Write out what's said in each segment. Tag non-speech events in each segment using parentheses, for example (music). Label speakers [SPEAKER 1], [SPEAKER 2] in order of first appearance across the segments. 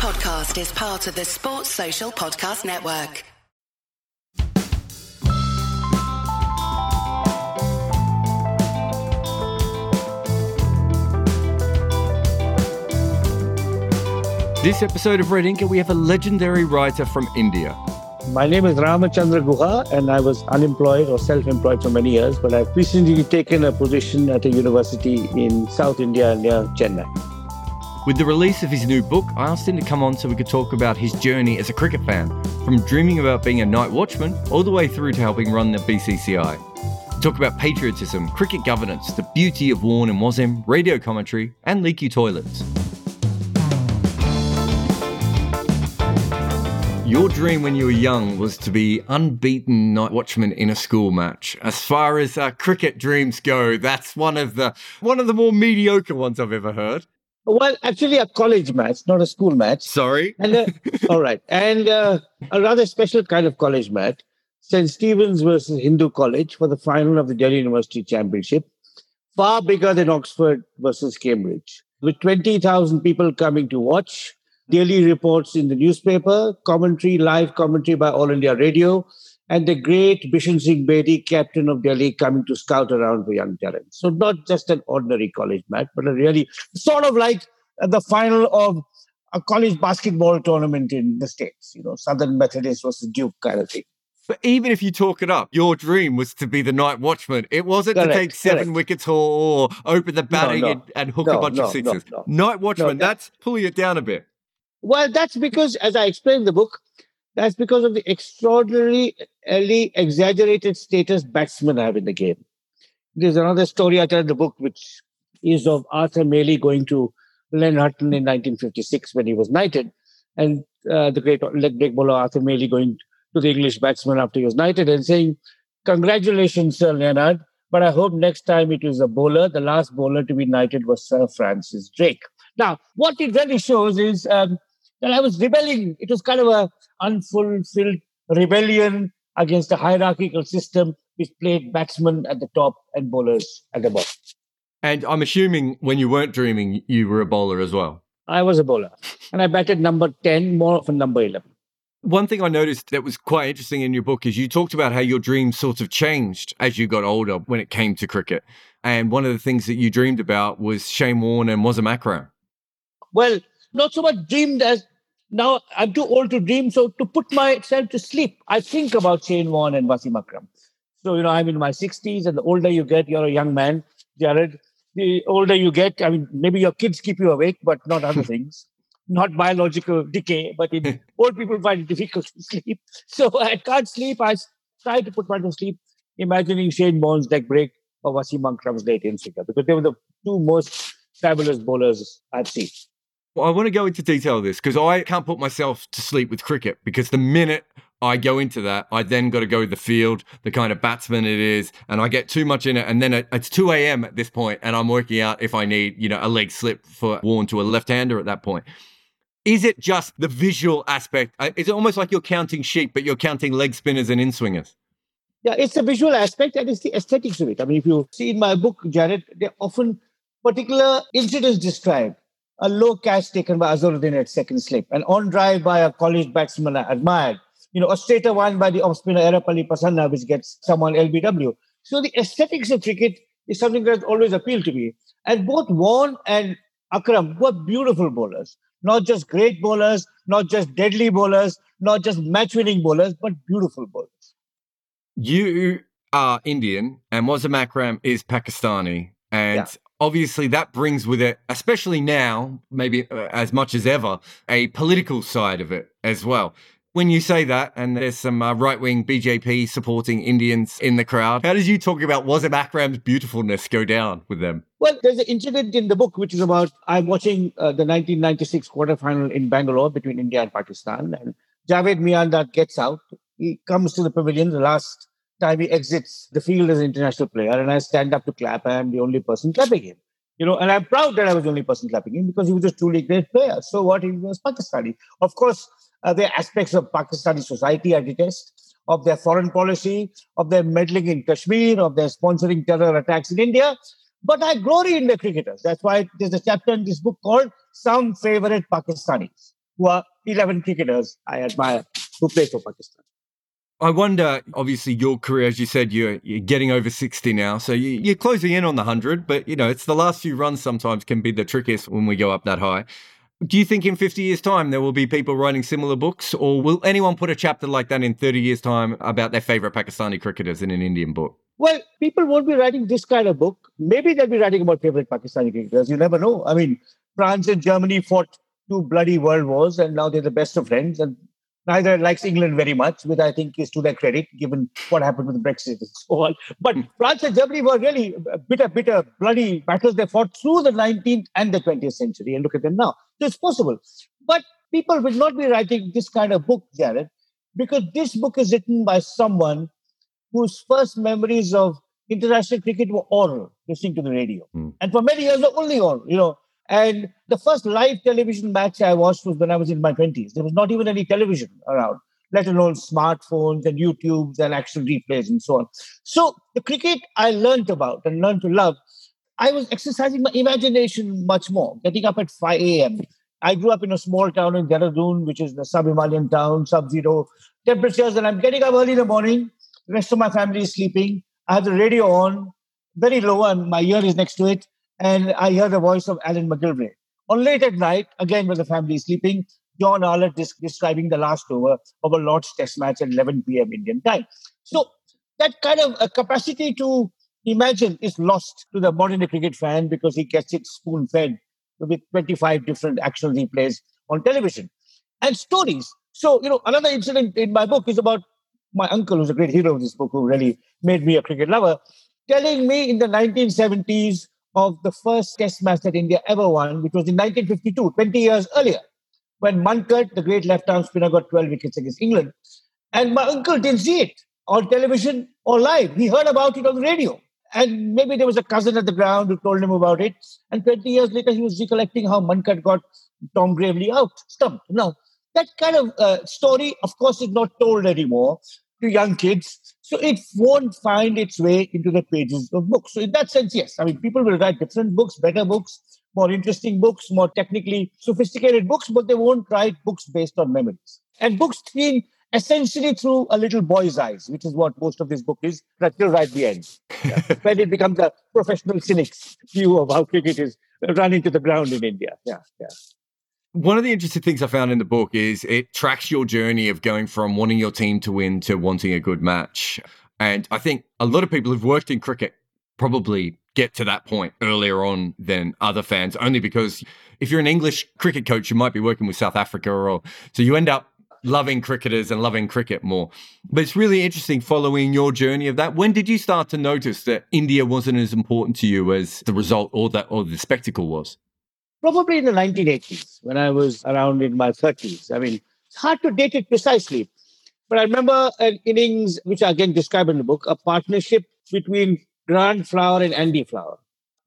[SPEAKER 1] podcast is part of the Sports Social Podcast Network.
[SPEAKER 2] This episode of Red Inker, we have a legendary writer from India.
[SPEAKER 3] My name is Ramachandra Guha, and I was unemployed or self employed for many years, but I've recently taken a position at a university in South India near Chennai.
[SPEAKER 2] With the release of his new book, I asked him to come on so we could talk about his journey as a cricket fan, from dreaming about being a night watchman all the way through to helping run the BCCI. Talk about patriotism, cricket governance, the beauty of Warne and Wasim, radio commentary, and leaky toilets. Your dream when you were young was to be unbeaten night watchman in a school match. As far as uh, cricket dreams go, that's one of the one of the more mediocre ones I've ever heard.
[SPEAKER 3] Well, actually, a college match, not a school match.
[SPEAKER 2] Sorry.
[SPEAKER 3] And uh, (laughs) all right, and uh, a rather special kind of college match, St. Stephen's versus Hindu College for the final of the Delhi University Championship, far bigger than Oxford versus Cambridge, with twenty thousand people coming to watch daily reports in the newspaper, commentary, live commentary by All India Radio, and the great Bishan Singh Bedi, captain of Delhi, coming to scout around for young talent. So not just an ordinary college match, but a really sort of like the final of a college basketball tournament in the States, you know, Southern Methodist versus Duke kind of thing.
[SPEAKER 2] But even if you talk it up, your dream was to be the night watchman. It wasn't correct, to take seven correct. wickets or open the batting no, no. And, and, hook no, a bunch of sixes. Night watchman, that, that's pulling it down a bit.
[SPEAKER 3] Well, that's because, as I explained in the book, that's because of the extraordinarily exaggerated status batsmen have in the game. There's another story I tell in the book, which is of Arthur Mailey going to Len Hutton in 1956 when he was knighted, and uh, the great leg break bowler Arthur Mailey going to the English batsman after he was knighted and saying, Congratulations, Sir Leonard, but I hope next time it was a bowler. The last bowler to be knighted was Sir Francis Drake. Now, what it really shows is um, that I was rebelling. It was kind of a unfulfilled rebellion against a hierarchical system which played batsmen at the top and bowlers at the bottom.
[SPEAKER 2] And I'm assuming when you weren't dreaming, you were a bowler as well.
[SPEAKER 3] I was a bowler, and I batted number 10 more often number 11.
[SPEAKER 2] One thing I noticed that was quite interesting in your book is you talked about how your dreams sort of changed as you got older when it came to cricket. And one of the things that you dreamed about was Shane Warne and Wasim Akram.
[SPEAKER 3] Well, not so much dreamed as now I'm too old to dream. So to put myself to sleep, I think about Shane Warne and Wasim Akram. So, you know, I'm in my 60s, and the older you get, you're a young man, Jarrod. The older you get, I mean, maybe your kids keep you awake, but not other (laughs) things. Not biological decay, but in (laughs) old people find it difficult to sleep. (laughs) So I can't sleep. I try to put myself to sleep, imagining Shane Warne's leg break or Wasim Akram's late in because they were the two most fabulous bowlers I've seen.
[SPEAKER 2] Well, I want to go into detail of this because I can't put myself to sleep with cricket because the minute I go into that, I then got to go to the field, the kind of batsman it is, and I get too much in it. And then it's 2 a.m. at this point, and I'm working out if I need, you know, a leg slip for Warne to a left hander at that point. Is it just the visual aspect? Uh, is it almost like you're counting sheep, but you're counting leg spinners and in swingers?
[SPEAKER 3] Yeah, it's the visual aspect and it's the aesthetics of it. I mean, if you see in my book, Jarrod, there are often particular incidents described a low catch taken by Azharuddin at second slip, an on drive by a college batsman I admired, you know, a straighter one by the off spinner Erapalli Prasanna, which gets someone LBW. So the aesthetics of cricket is something that has always appealed to me. And both Warne and Akram were beautiful bowlers, not just great bowlers, not just deadly bowlers, not just match winning bowlers, but beautiful bowlers.
[SPEAKER 2] You are Indian, and Wasim Akram is Pakistani. And yeah obviously that brings with it, especially now, maybe uh, as much as ever, a political side of it as well. When you say that, and there's some uh, right wing BJP supporting Indians in the crowd, how does you talk about Wasim Akram's beautifulness go down with them?
[SPEAKER 3] Well, there's an incident in the book which is about I'm watching uh, the 1996 quarterfinal in Bangalore between India and Pakistan, and Javed Miandad gets out. He comes to the pavilion, the last time he exits the field as an international player and I stand up to clap, I am the only person clapping him. You know, and I'm proud that I was the only person clapping him because he was a truly great player. So what he was Pakistani. Of course, uh, there are aspects of Pakistani society I detest, of their foreign policy, of their meddling in Kashmir, of their sponsoring terror attacks in India. But I glory in the cricketers. That's why there's a chapter in this book called Some Favorite Pakistanis. who are 11 cricketers I admire who play for Pakistan.
[SPEAKER 2] I wonder, obviously, your career, as you said, you're, you're getting over 60 now. So you, are closing in on the 100, but, you know, it's the last few runs sometimes can be the trickiest when we go up that high. Do you think in 50 years' time there will be people writing similar books, or will anyone put a chapter like that in 30 years' time about their favorite Pakistani cricketers in an Indian book?
[SPEAKER 3] Well, people won't be writing this kind of book. Maybe they'll be writing about favorite Pakistani cricketers. You never know. I mean, France and Germany fought two bloody world wars, and now they're the best of friends. And neither likes England very much, which I think is to their credit, given what happened with Brexit and so on. But mm. France and Germany were really bitter, bitter, bloody battles they fought through the 19th and the 20th century. And look at them now. So it's possible. But people will not be writing this kind of book, Jarrod, because this book is written by someone whose first memories of international cricket were oral, listening to the radio. Mm. And for many years, the only oral, you know, and the first live television match I watched was when I was in my 20s. There was not even any television around, let alone smartphones and YouTubes and action replays and so on. So the cricket I learned about and learned to love, I was exercising my imagination much more, getting up at 5 a.m. I grew up in a small town in Dehradun, which is the sub-Himalayan town, sub-zero temperatures, and I'm getting up early in the morning. The rest of my family is sleeping. I have the radio on, very low, and my ear is next to it and I hear the voice of Alan McGilvray. On late at night, again when the family is sleeping, John Arlott is describing the last over of a Lord's Test match at 11 p.m. Indian time. So that kind of a capacity to imagine is lost to the modern cricket fan because he gets it spoon fed with 25 different action replays on television and stories. So, you know, another incident in my book is about my uncle, who's a great hero of this book, who really made me a cricket lover, telling me in the 1970s of the first test match that India ever won, which was in 1952, 20 years earlier, when Mankad, the great left arm spinner, got 12 wickets against England. And my uncle didn't see it on television or live. He heard about it on the radio. And maybe there was a cousin at the ground who told him about it. And 20 years later, he was recollecting how Mankad got Tom Graveney out, stumped. Now, that kind of uh, story, of course, is not told anymore to young kids. So it won't find its way into the pages of books. So in that sense, yes. I mean, people will write different books, better books, more interesting books, more technically sophisticated books, but they won't write books based on memories. And books seen essentially through a little boy's eyes, which is what most of this book is, right till right the end. Yeah. (laughs) when it becomes a professional cynic's view of how cricket is running to the ground in India. Yeah, yeah.
[SPEAKER 2] One of the interesting things I found in the book is it tracks your journey of going from wanting your team to win to wanting a good match. And I think a lot of people who've worked in cricket probably get to that point earlier on than other fans, only because if you're an English cricket coach, you might be working with South Africa or so you end up loving cricketers and loving cricket more. But it's really interesting following your journey of that. When did you start to notice that India wasn't as important to you as the result or that or the spectacle was?
[SPEAKER 3] Probably in the 1980s when I was around in my 30s. I mean, it's hard to date it precisely, but I remember an innings, which I again describe in the book, a partnership between Grant Flower and Andy Flower.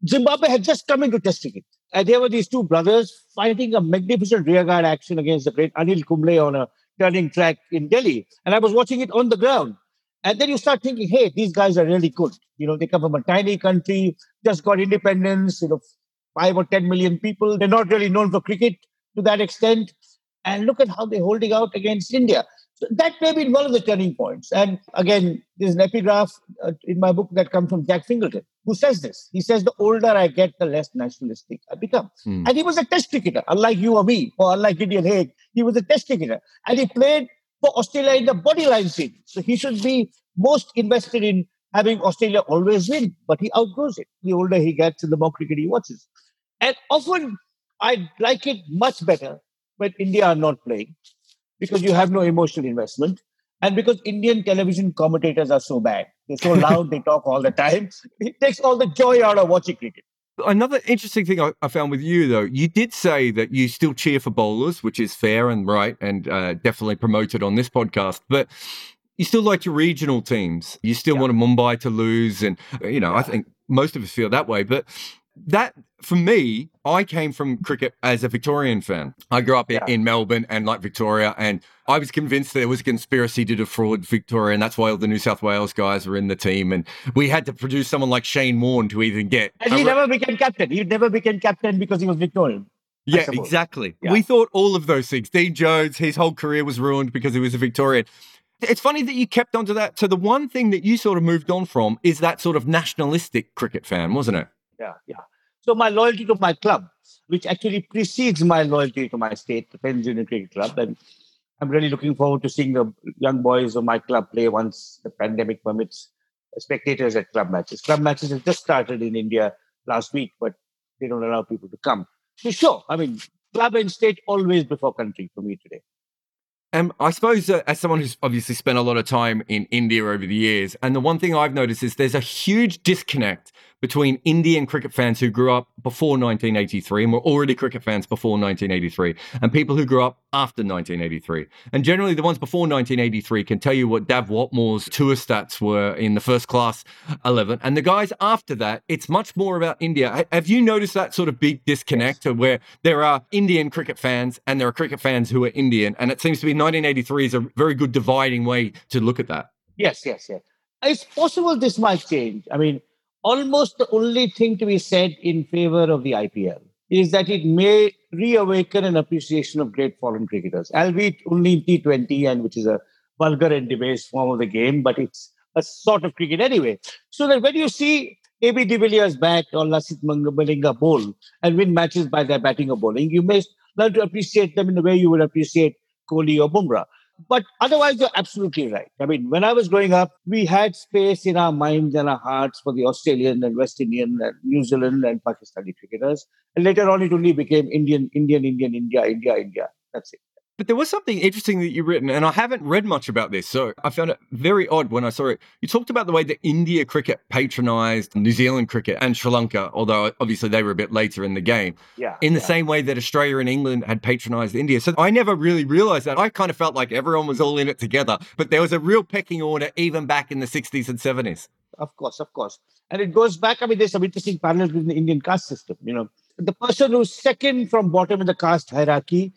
[SPEAKER 3] Zimbabwe had just come into Test cricket. And there were these two brothers fighting a magnificent rearguard action against the great Anil Kumble on a turning track in Delhi. And I was watching it on the ground. And then you start thinking, hey, these guys are really good. You know, they come from a tiny country, just got independence, you know, five or 10 million people. They're not really known for cricket to that extent. And look at how they're holding out against India. So that may be one of the turning points. And again, there's an epigraph uh, in my book that comes from Jack Fingleton, who says this. He says, The older I get, the less nationalistic I become. Hmm. And he was a test cricketer, unlike you or me, or unlike Gideon Haigh. He was a test cricketer. And he played for Australia in the bodyline scene. So he should be most invested in having Australia always win, but he outgrows it. The older he gets and the more cricket he watches. And often I like it much better when India are not playing because you have no emotional investment. And because Indian television commentators are so bad, they're so (laughs) loud, they talk all the time. It takes all the joy out of watching cricket.
[SPEAKER 2] Another interesting thing I, found with you, though, you did say that you still cheer for bowlers, which is fair and right and uh, definitely promoted on this podcast. But you still like your regional teams. You still yeah. want Mumbai to lose. And, you know, yeah. I think most of us feel that way. But that for me, I came from cricket as a Victorian fan. I grew up yeah. in Melbourne and like Victoria, and I was convinced there was a conspiracy to defraud Victoria, and that's why all the New South Wales guys were in the team. And we had to produce someone like Shane Warne to even get.
[SPEAKER 3] And he never became captain. He never became captain because he was Victorian.
[SPEAKER 2] Yeah, exactly. Yeah. We thought all of those things. Dean Jones, his whole career was ruined because he was a Victorian. It's funny that you kept on to that. So the one thing that you sort of moved on from is that sort of nationalistic cricket fan, wasn't it?
[SPEAKER 3] Yeah, yeah. So my loyalty to my club, which actually precedes my loyalty to my state, the Penn Junior Cricket Club, and I'm really looking forward to seeing the young boys of my club play once the pandemic permits spectators at club matches. Club matches have just started in India last week, but they don't allow people to come. So sure, I mean, club and state always before country for me today.
[SPEAKER 2] And I suppose uh, as someone who's obviously spent a lot of time in India over the years, and the one thing I've noticed is there's a huge disconnect between Indian cricket fans who grew up before 1983 and were already cricket fans before 1983 and people who grew up after 1983. And generally, the ones before 1983 can tell you what Dav Watmore's tour stats were in the first class 11. And the guys after that, it's much more about India. Have you noticed that sort of big disconnect yes. where there are Indian cricket fans and there are cricket fans who are Indian? And it seems to be 1983 is a very good dividing way to look at that.
[SPEAKER 3] Yes, yes, yes. It's possible this might change. I mean, almost the only thing to be said in favor of the IPL is that it may reawaken an appreciation of great foreign cricketers, albeit only in T20, and which is a vulgar and debased form of the game, but it's a sort of cricket anyway. So that when you see AB de Villiers bat or Lasith Malinga bowl and win matches by their batting or bowling, you may learn to appreciate them in the way you would appreciate Kohli or Bumrah. But otherwise, you're absolutely right. I mean, when I was growing up, we had space in our minds and our hearts for the Australian and West Indian and New Zealand and Pakistani cricketers. And later on, it only became Indian, Indian, Indian, India, India, India. That's it.
[SPEAKER 2] But there was something interesting that you've written, and I haven't read much about this, so I found it very odd when I saw it. You talked about the way that India cricket patronised New Zealand cricket and Sri Lanka, although obviously they were a bit later in the game.
[SPEAKER 3] Yeah.
[SPEAKER 2] In the
[SPEAKER 3] yeah.
[SPEAKER 2] same way that Australia and England had patronised India. So I never really realised that. I kind of felt like everyone was all in it together, but there was a real pecking order even back in the 60s and 70s.
[SPEAKER 3] Of course, of course. And it goes back, I mean, there's some interesting parallels with the Indian caste system. You know, the person who's second from bottom in the caste hierarchy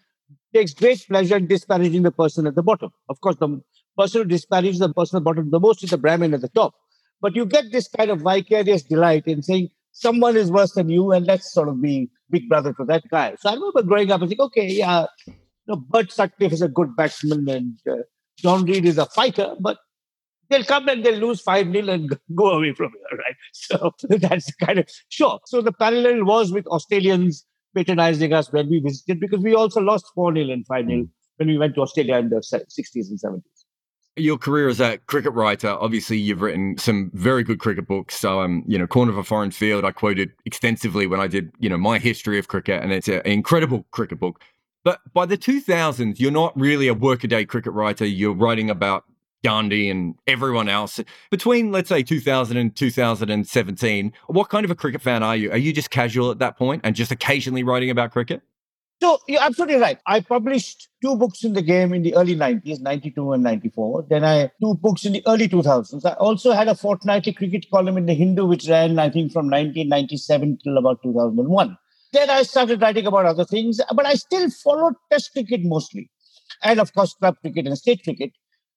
[SPEAKER 3] takes great pleasure in disparaging the person at the bottom. Of course, the person who disparages the person at the bottom the most is the Brahmin at the top. But you get this kind of vicarious delight in saying someone is worse than you, and let's sort of be big brother to that guy. So I remember growing up and think, okay, yeah, you know, Bert Sutcliffe is a good batsman and uh, John Reid is a fighter, but they'll come and they'll lose 5 nil and (laughs) go away from here, right? So (laughs) that's kind of sure. So the parallel was with Australians patronizing us when we visited because we also lost 4 0 and 5 0 when we went to Australia in the 60s and 70s.
[SPEAKER 2] Your career as a cricket writer, obviously, you've written some very good cricket books. So, um, you know, Corner of a Foreign Field, I quoted extensively when I did, you know, my history of cricket, and it's an incredible cricket book. But by the 2000s, you're not really a workaday cricket writer. You're writing about Gandhi and everyone else. Between, let's say, 2000 and 2017, what kind of a cricket fan are you? Are you just casual at that point and just occasionally writing about cricket?
[SPEAKER 3] So you're absolutely right. I published two books in the game in the early 90s, 92 and 94. Then I two books in the early 2000s. I also had a fortnightly cricket column in the Hindu, which ran, I think, from 1997 till about 2001. Then I started writing about other things, but I still followed Test cricket mostly, and of course club cricket and state cricket.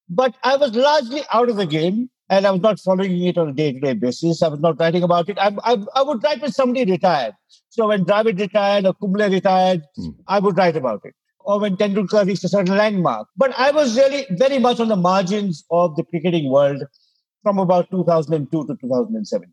[SPEAKER 3] But I was largely out of the game and I was not following it on a day to day basis. I was not writing about it. I, I, I, would write when somebody retired. So when Dravid retired or Kumble retired, mm. I would write about it. Or when Tendulkar reached a certain landmark. But I was really very much on the margins of the cricketing world from about 2002 to 2017.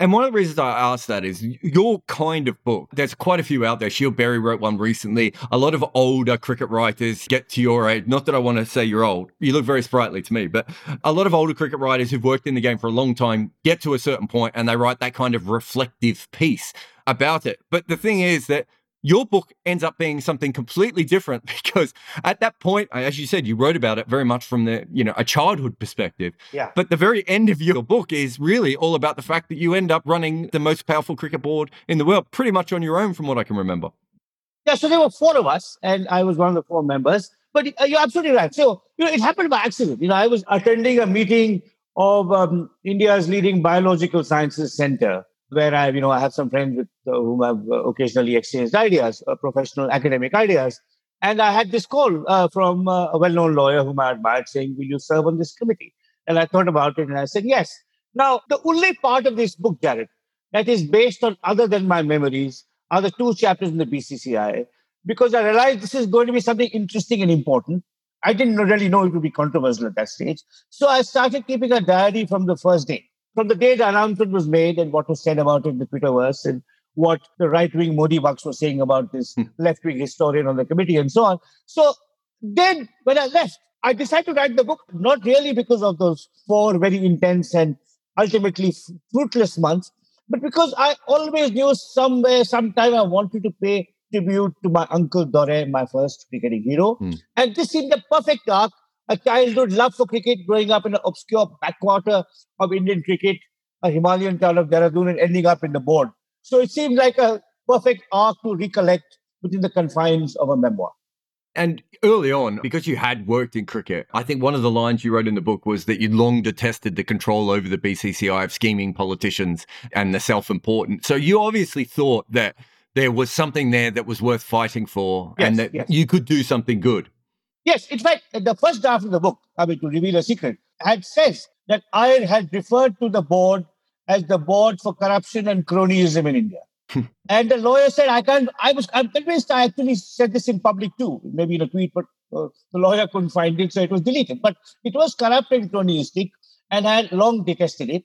[SPEAKER 2] And one of the reasons I asked that is your kind of book. There's quite a few out there. Scyld Berry wrote one recently. A lot of older cricket writers get to your age. Not that I want to say you're old. You look very sprightly to me, but a lot of older cricket writers who've worked in the game for a long time get to a certain point and they write that kind of reflective piece about it. But the thing is that your book ends up being something completely different (laughs) because at that point as you said you wrote about it very much from the you know a childhood perspective.
[SPEAKER 3] Yeah.
[SPEAKER 2] But the very end of your book is really all about the fact that you end up running the most powerful cricket board in the world pretty much on your own from what i can remember.
[SPEAKER 3] Yeah so there were four of us and i was one of the four members. But uh, you're absolutely right. So you know it happened by accident. You know i was attending a meeting of um, india's leading biological sciences center where I, you know, I have some friends with uh, whom I've uh, occasionally exchanged ideas, uh, professional academic ideas. And I had this call uh, from uh, a well-known lawyer whom I admired saying, will you serve on this committee? And I thought about it and I said, yes. Now, the only part of this book, Jarrod, that is based on other than my memories are the two chapters in the BCCI because I realized this is going to be something interesting and important. I didn't really know it would be controversial at that stage. So I started keeping a diary from the first day, from the day the announcement was made and what was said about it in the Twitterverse and what the right wing Modi bhakts were saying about this hmm. left wing historian on the committee and so on. So then when I left, I decided to write the book, not really because of those four very intense and ultimately fruitless months, but because I always knew somewhere, sometime I wanted to pay tribute to my uncle Dorai, my first cricketing hero. Mm. And this seemed the perfect arc a childhood love for cricket, growing up in an obscure backwater of Indian cricket, a Himalayan town of Dehradun, and ending up in the board. So it seemed like a perfect arc to recollect within the confines of a memoir.
[SPEAKER 2] And early on, because you had worked in cricket, I think one of the lines you wrote in the book was that you long detested the control over the BCCI of scheming politicians and the self important. So you obviously thought that there was something there that was worth fighting for yes, and that yes. you could do something good.
[SPEAKER 3] Yes, in fact, the first draft of the book, I mean, to reveal a secret, had says that I had referred to the board as the board for corruption and cronyism in India. and the lawyer said, I can't, I was, I'm convinced I actually said this in public too, maybe in a tweet, but uh, the lawyer couldn't find it, so it was deleted. But it was corrupt and cronyistic, and I had long detested it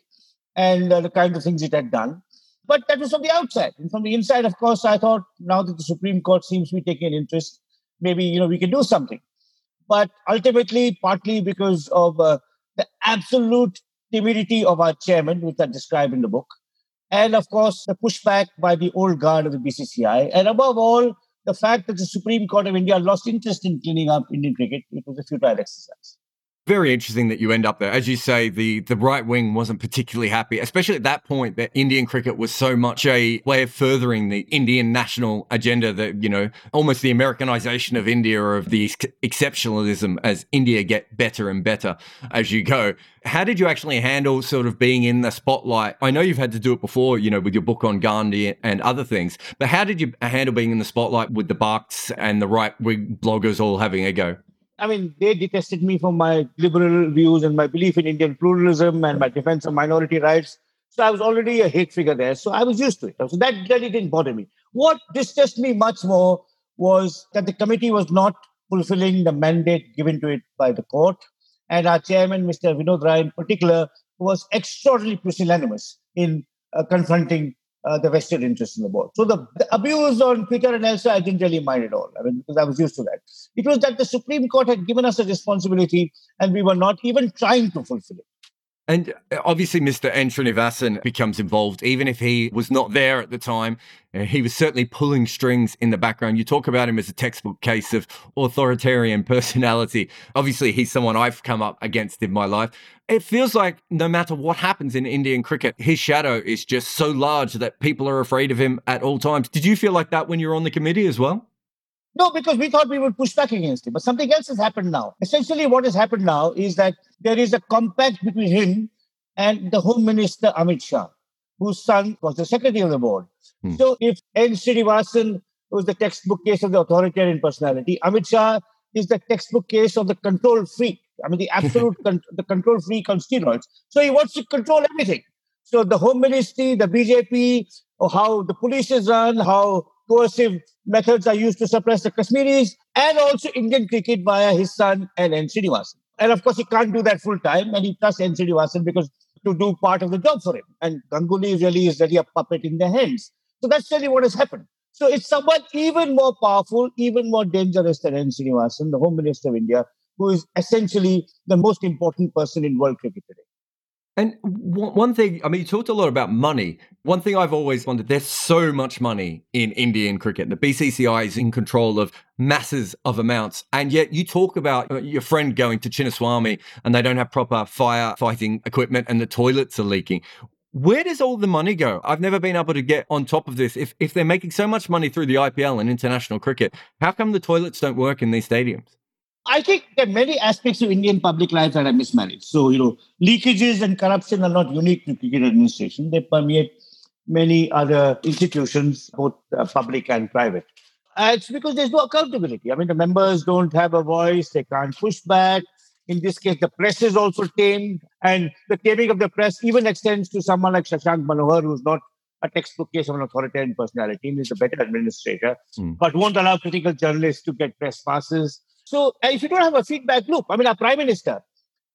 [SPEAKER 3] and uh, the kind of things it had done. But that was from the outside. And from the inside, of course, I thought now that the Supreme Court seems to be taking an interest, maybe, you know, we can do something. But ultimately, partly because of uh, the absolute timidity of our chairman, which I describe in the book, and of course, the pushback by the old guard of the BCCI, and above all, the fact that the Supreme Court of India lost interest in cleaning up Indian cricket, it was a futile exercise
[SPEAKER 2] very interesting that you end up there. As you say, the, the right wing wasn't particularly happy, especially at that point that Indian cricket was so much a way of furthering the Indian national agenda that, you know, almost the Americanization of India or of the exceptionalism as India get better and better as you go. How did you actually handle sort of being in the spotlight? I know you've had to do it before, you know, with your book on Gandhi and other things, but how did you handle being in the spotlight with the Bhakts and the right wing bloggers all having a go?
[SPEAKER 3] I mean, they detested me for my liberal views and my belief in Indian pluralism and my defense of minority rights. So I was already a hate figure there. So I was used to it. So that really didn't bother me. What distressed me much more was that the committee was not fulfilling the mandate given to it by the court. And our chairman, Mr. Vinod Rai in particular, was extraordinarily pusillanimous in uh, confronting uh, the vested interest in the board. So the, the, abuse on Twitter and elsewhere, I didn't really mind at all. I mean, because I was used to that. It was that the Supreme Court had given us a responsibility and we were not even trying to fulfill it.
[SPEAKER 2] And uh, obviously, Mr. N. Srinivasan becomes involved, even if he was not there at the time. Uh, he was certainly pulling strings in the background. You talk about him as a textbook case of authoritarian (laughs) personality. Obviously, he's someone I've come up against in my life. It feels like no matter what happens in Indian cricket, his shadow is just so large that people are afraid of him at all times. Did you feel like that when you were on the committee as well?
[SPEAKER 3] No, because we thought we would push back against him. But something else has happened now. Essentially, what has happened now is that there is a compact between him and the Home Minister Amit Shah, whose son was the secretary of the board. Hmm. So if N. Srinivasan was the textbook case of the authoritarian personality, Amit Shah is the textbook case of the control freak. I mean, the (laughs) absolute con- the control freak on steroids. So he wants to control everything. So the Home Ministry, the BJP, or how the police is run, how coercive methods are used to suppress the Kashmiris, and also Indian cricket via his son and N. Srinivasan. And of course, he can't do that full time, and he trusts N. Srinivasan because to do part of the job for him. And Ganguly really is really a puppet in their hands. So that's really what has happened. So it's someone even more powerful, even more dangerous than N. Srinivasan, the Home Minister of India, who is essentially the most important person in world cricket today.
[SPEAKER 2] And one thing, I mean, you talked a lot about money. One thing I've always wondered there's so much money in Indian cricket. The BCCI is in control of masses of amounts. And yet you talk about uh, your friend going to Chinnaswamy and they don't have proper firefighting equipment and the toilets are leaking. Where does all the money go? I've never been able to get on top of this. If, if they're making so much money through the IPL and international cricket, how come the toilets don't work in these stadiums?
[SPEAKER 3] I think there are many aspects of Indian public life that are mismanaged. So, you know, leakages and corruption are not unique to cricket administration. They permeate many other institutions, both uh, public and private. Uh, it's because there's no accountability. I mean, the members don't have a voice, they can't push back. In this case, the press is also tamed, and the taming of the press even extends to someone like Shashank Manohar, who's not a textbook case of an authoritarian personality. He's a better administrator,
[SPEAKER 2] Mm.
[SPEAKER 3] but won't allow critical journalists to get press passes. So uh, if you don't have a feedback loop, I mean, our prime minister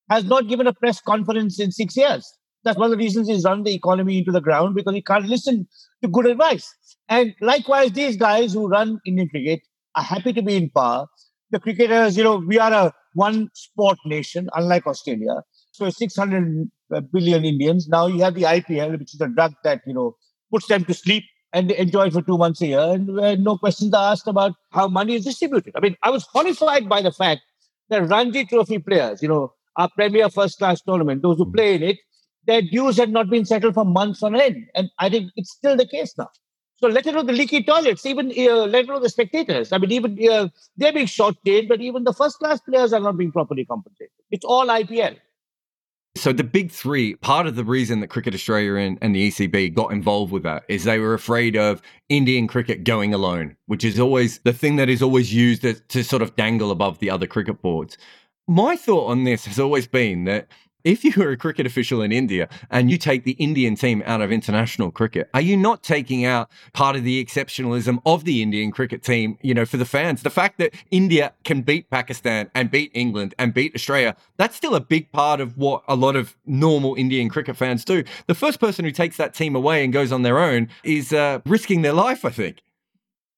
[SPEAKER 3] has not given a press conference in six years. That's one of the reasons he's run the economy into the ground because he can't listen to good advice. And likewise, these guys who run Indian cricket are happy to be in power. The cricketers, you know, we are a one sport nation, unlike Australia. So 600 billion Indians. Now you have the IPL, which is a drug that, you know, puts them to sleep and they enjoy it for two months a year. And no questions are asked about how money is distributed. I mean, I was horrified by the fact that Ranji Trophy players, you know, our premier first class tournament, those who play in it, their dues had not been settled for months on end. And I think it's still the case now. So let alone the leaky toilets, even uh, let alone the spectators. I mean, even uh, they're being shortchanged, but even the first class players are not being properly compensated. It's all IPL.
[SPEAKER 2] So the big three, part of the reason that Cricket Australia and, and the ECB got involved with that is they were afraid of Indian cricket going alone, which is always the thing that is always used to, to sort of dangle above the other cricket boards. My thought on this has always been that if you are a cricket official in India and you take the Indian team out of international cricket, are you not taking out part of the exceptionalism of the Indian cricket team, you know, for the fans? The fact that India can beat Pakistan and beat England and beat Australia, that's still a big part of what a lot of normal Indian cricket fans do. The first person who takes that team away and goes on their own is uh, risking their life, I think.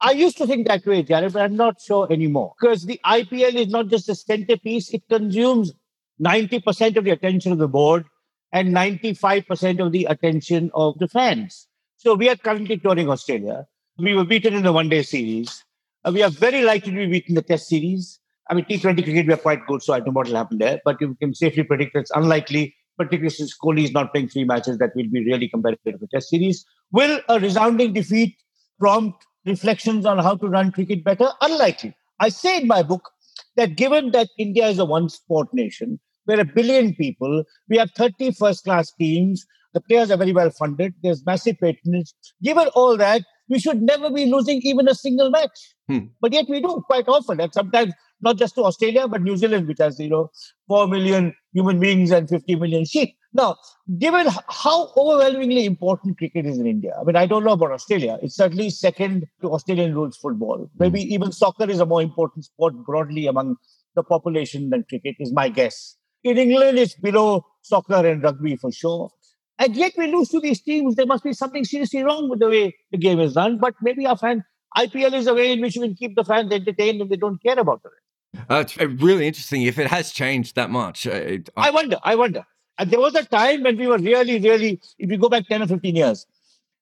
[SPEAKER 3] I used to think that way, Jarrod, but I'm not sure anymore. Because the IPL is not just a centerpiece, it consumes 90% of the attention of the board and 95% of the attention of the fans. So we are currently touring Australia. We were beaten in the one day series. Uh, we are very likely to be beaten in the test series. I mean, T20 cricket, we are quite good, so I don't know what will happen there. But you can safely predict it's unlikely, particularly since Kohli is not playing three matches, that will be really competitive in the test series. Will a resounding defeat prompt reflections on how to run cricket better? Unlikely. I say in my book that given that India is a one sport nation, we're a billion people, we have 30 first class teams, the players are very well funded, there's massive patronage. Given all that, we should never be losing even a single match.
[SPEAKER 2] Hmm.
[SPEAKER 3] But yet we do quite often, and sometimes not just to Australia, but New Zealand, which has, you know, 4 million human beings and 50 million sheep. Now, given how overwhelmingly important cricket is in India, I mean, I don't know about Australia. It's certainly second to Australian rules football. Maybe even soccer is a more important sport broadly among the population than cricket, is my guess. In England, it's below soccer and rugby for sure. And yet we lose to these teams. There must be something seriously wrong with the way the game is run. But maybe our fan IPL is a way in which we can keep the fans entertained and they don't care about it.
[SPEAKER 2] Uh, it's really interesting if it has changed that much. Uh, it,
[SPEAKER 3] I wonder. I wonder. And there was a time when we were really, really, if you go back 10 or 15 years,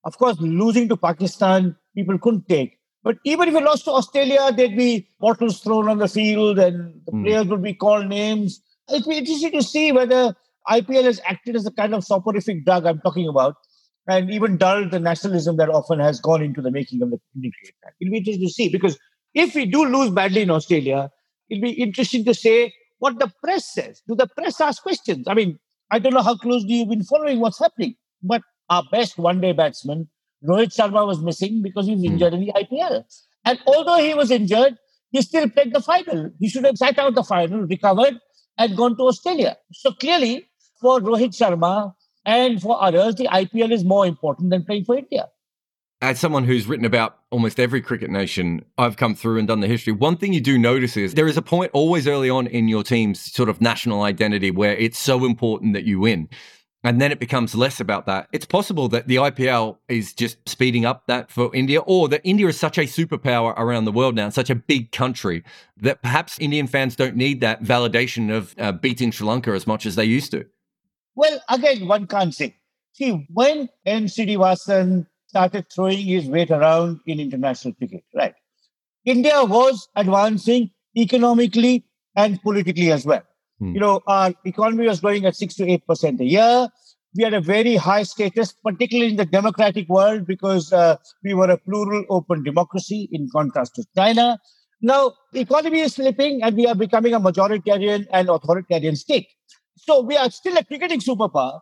[SPEAKER 3] of course, losing to Pakistan, people couldn't take. But even if we lost to Australia, there'd be bottles thrown on the field and the
[SPEAKER 2] Mm.
[SPEAKER 3] players would be called names. It'd be interesting to see whether IPL has acted as a kind of soporific drug I'm talking about and even dulled the nationalism that often has gone into the making of the Indian cricket. It'll be interesting to see because if we do lose badly in Australia, it'll be interesting to say what the press says. Do the press ask questions? I mean, I don't know how closely you've been following what's happening, but our best one day batsman, Rohit Sharma, was missing because he was
[SPEAKER 2] Hmm.
[SPEAKER 3] injured in the IPL. And although he was injured, he still played the final. He should have sat out the final, recovered, and gone to Australia. So clearly, for Rohit Sharma and for others, the IPL is more important than playing for India.
[SPEAKER 2] as someone who's written about almost every cricket nation I've come through and done the history, one thing you do notice is there is a point always early on in your team's sort of national identity where it's so important that you win. And then it becomes less about that. It's possible that the IPL is just speeding up that for India, or that India is such a superpower around the world now, such a big country, that perhaps Indian fans don't need that validation of uh, beating Sri Lanka as much as they used to.
[SPEAKER 3] Well, again, one can't say. See, when N. Srinivasan started throwing his weight around in international cricket, right? India was advancing economically and politically as well.
[SPEAKER 2] Hmm.
[SPEAKER 3] You know, our economy was growing at six to eight percent a year. We had a very high status, particularly in the democratic world, because uh, we were a plural, open democracy in contrast to China. Now, economy is slipping and we are becoming a majoritarian and authoritarian state. So we are still a cricketing superpower,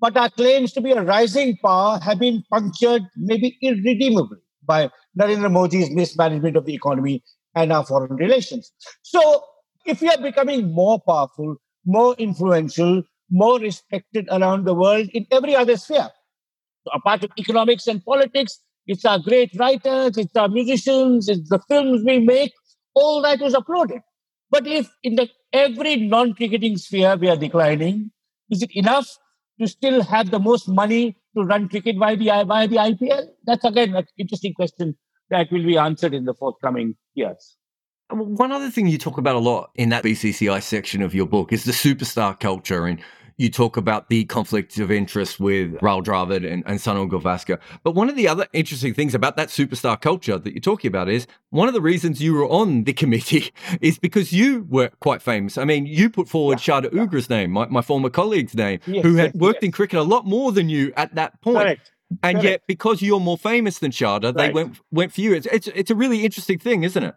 [SPEAKER 3] but our claims to be a rising power have been punctured maybe irredeemably by Narendra Modi's mismanagement of the economy and our foreign relations. So if we are becoming more powerful, more influential, more respected around the world in every other sphere, apart from economics and politics, it's our great writers, it's our musicians, it's the films we make. All that was applauded. But if in the every non-cricketing sphere we are declining, is it enough to still have the most money to run cricket via the, via the IPL? That's again an interesting question that will be answered in the forthcoming years.
[SPEAKER 2] One other thing you talk about a lot in that BCCI section of your book is the superstar culture. And you talk about the conflict of interest with Rahul Dravid and, and Sunil Gavaskar. But one of the other interesting things about that superstar culture that you're talking about is one of the reasons you were on the committee (laughs) is because you were quite famous. I mean, you put forward yeah, Sharda Ugra's name, my, my former colleague's name, yes, who had worked yes. in cricket a lot more than you at that point.
[SPEAKER 3] Correct.
[SPEAKER 2] And
[SPEAKER 3] Correct.
[SPEAKER 2] yet, because you're more famous than Sharda, right. they went went for you. It's, it's it's a really interesting thing, isn't it?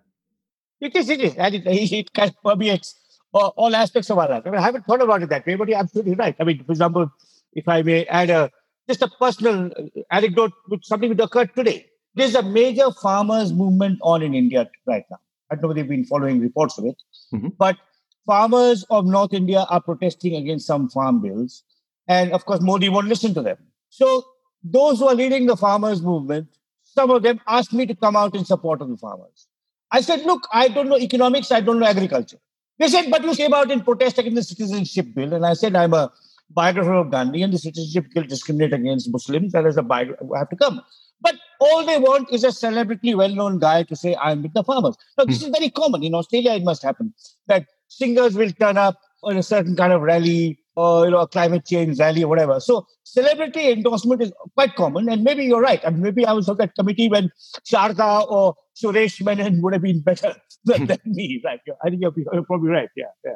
[SPEAKER 3] It is, it is. And it, it kind of permeates all, all aspects of our life. I mean, I haven't thought about it that way, but you're absolutely right. I mean, for example, if I may add a just a personal anecdote, which something that occurred today. There's a major farmers movement on in India right now. I don't know whether you've been following reports of it, mm-hmm. but farmers of North India are protesting against some farm bills. And of course, Modi won't listen to them. So those who are leading the farmers movement, some of them asked me to come out in support of the farmers. I said, look, I don't know economics, I don't know agriculture. They said, but you came out in protest against the citizenship bill. And I said, I'm a biographer of Gandhi, and the citizenship bill discriminate against Muslims, and as a biographer, I have to come. But all they want is a celebrity, well-known guy to say, I'm with the farmers. Now, this mm. is very common. In Australia, it must happen that singers will turn up on a certain kind of rally or you know a climate change rally or whatever. So celebrity endorsement is quite common, and maybe you're right. I mean, maybe I was on that committee when Sharda or Suresh Menon would have been better (laughs) than, than me. (laughs) Right? I think you're, you're probably right. Yeah, yeah.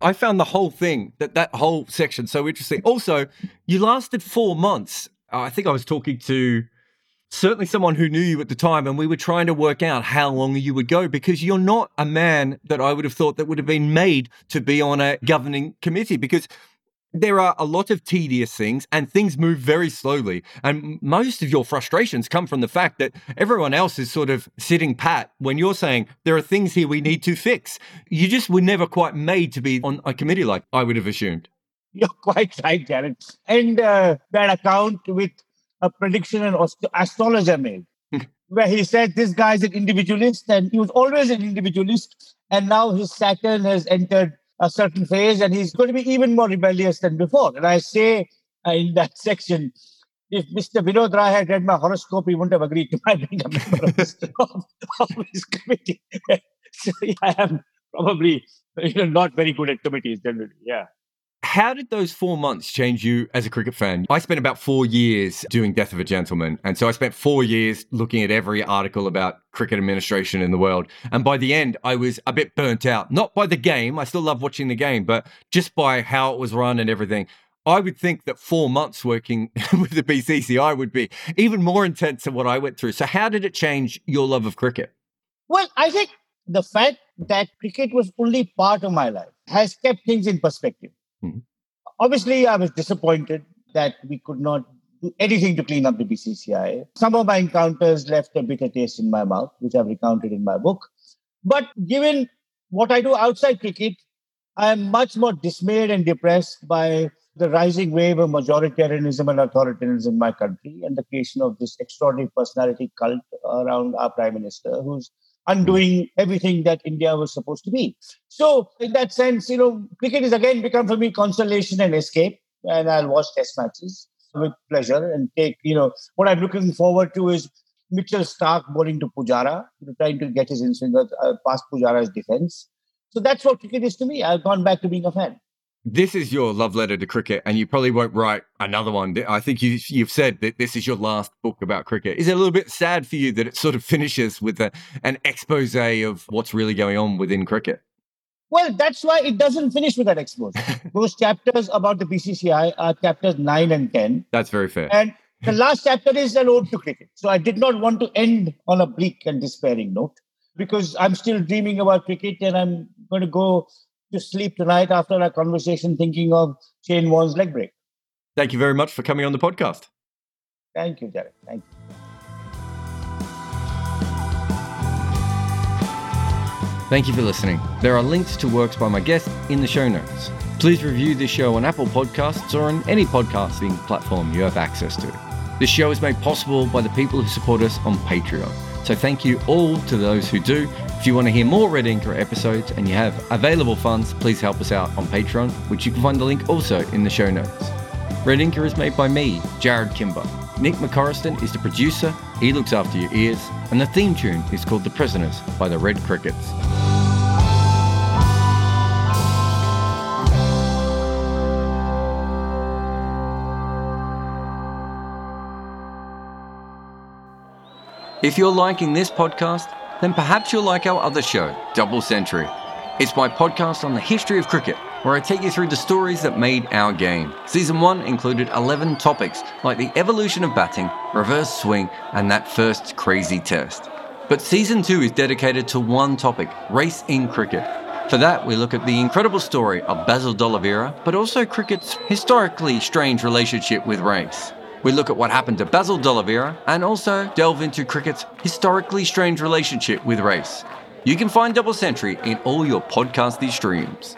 [SPEAKER 2] I found the whole thing that that whole section so interesting. Also, you lasted four months. I think I was talking to certainly someone who knew you at the time and we were trying to work out how long you would go because you're not a man that I would have thought that would have been made to be on a governing committee because there are a lot of tedious things and things move very slowly. And most of your frustrations come from the fact that everyone else is sort of sitting pat when you're saying there are things here we need to fix. You just were never quite made to be on a committee like I would have assumed. (laughs)
[SPEAKER 3] You're quite right, Jarrod. And uh, that account with a prediction an astrologer made, (laughs) where he said this guy's an individualist, and he was always an individualist, and now his Saturn has entered a certain phase, and he's going to be even more rebellious than before. And I say uh, in that (laughs) section, if Mr. Vinod Rai had read my horoscope, he wouldn't have agreed to my being a member of, this, (laughs) of, of his committee. (laughs) so yeah, I am probably you know not very good at committees generally. Yeah.
[SPEAKER 2] How did those four months change you as a cricket fan? I spent about four years doing Death of a Gentleman. And so I spent four years looking at every article about cricket administration in the world. And by the end, I was a bit burnt out. Not by the game, I still love watching the game, but just by how it was run and everything. I would think that four months working (laughs) with the BCCI would be even more intense than what I went through. So, how did it change your love of cricket?
[SPEAKER 3] Well, I think the fact that cricket was only part of my life has kept things in perspective. Mm-hmm. Obviously, I was disappointed that we could not do anything to clean up the BCCI. Some of my encounters left a bitter taste in my mouth, which I've recounted in my book. But given what I do outside cricket, I am much more dismayed and depressed by the rising wave of majoritarianism and authoritarianism in my country and the creation of this extraordinary personality cult around our prime minister, who's undoing everything that India was supposed to be. So, in that sense, you know, cricket has again become for me consolation and escape. And I'll watch test matches with pleasure and take, you know, what I'm looking forward to is Mitchell Starc bowling to Pujara, trying to get his in swinger uh, past Pujara's defense. So that's what cricket is to me. I've gone back to being a fan
[SPEAKER 2] this is your love letter to cricket, and you probably won't write another one. I think you, you've said that this is your last book about cricket. Is it a little bit sad for you that it sort of finishes with a, an expose of what's really going on within cricket?
[SPEAKER 3] Well, that's why it doesn't finish with that expose. (laughs) Those chapters about the BCCI are chapters 9 and 10.
[SPEAKER 2] That's very fair.
[SPEAKER 3] And the last chapter is an ode to cricket. So I did not want to end on a bleak and despairing note because I'm still dreaming about cricket and I'm going to go to sleep tonight after our conversation thinking of Shane Warne's leg break.
[SPEAKER 2] Thank you very much for coming on the podcast.
[SPEAKER 3] Thank you, Derek. Thank you.
[SPEAKER 2] Thank you for listening. There are links to works by my guests in the show notes. Please review this show on Apple Podcasts or on any podcasting platform you have access to. This show is made possible by the people who support us on Patreon. So thank you all to those who do. If you want to hear more Red Inker episodes and you have available funds, please help us out on Patreon, which you can find the link also in the show notes. Red Inker is made by me, Jarrod Kimber. Nick McCorriston is the producer, he looks after your ears, and the theme tune is called The Prisoners by the Red Crickets. If you're liking this podcast, then perhaps you'll like our other show, Double Century. It's my podcast on the history of cricket, where I take you through the stories that made our game. Season 1 included 11 topics, like the evolution of batting, reverse swing, and that first crazy test. But Season 2 is dedicated to one topic race in cricket. For that, we look at the incredible story of Basil D'Oliveira, but also cricket's historically strange relationship with race. We look at what happened to Basil D'Oliveira and also delve into cricket's historically strange relationship with race. You can find Double Century in all your podcasty streams.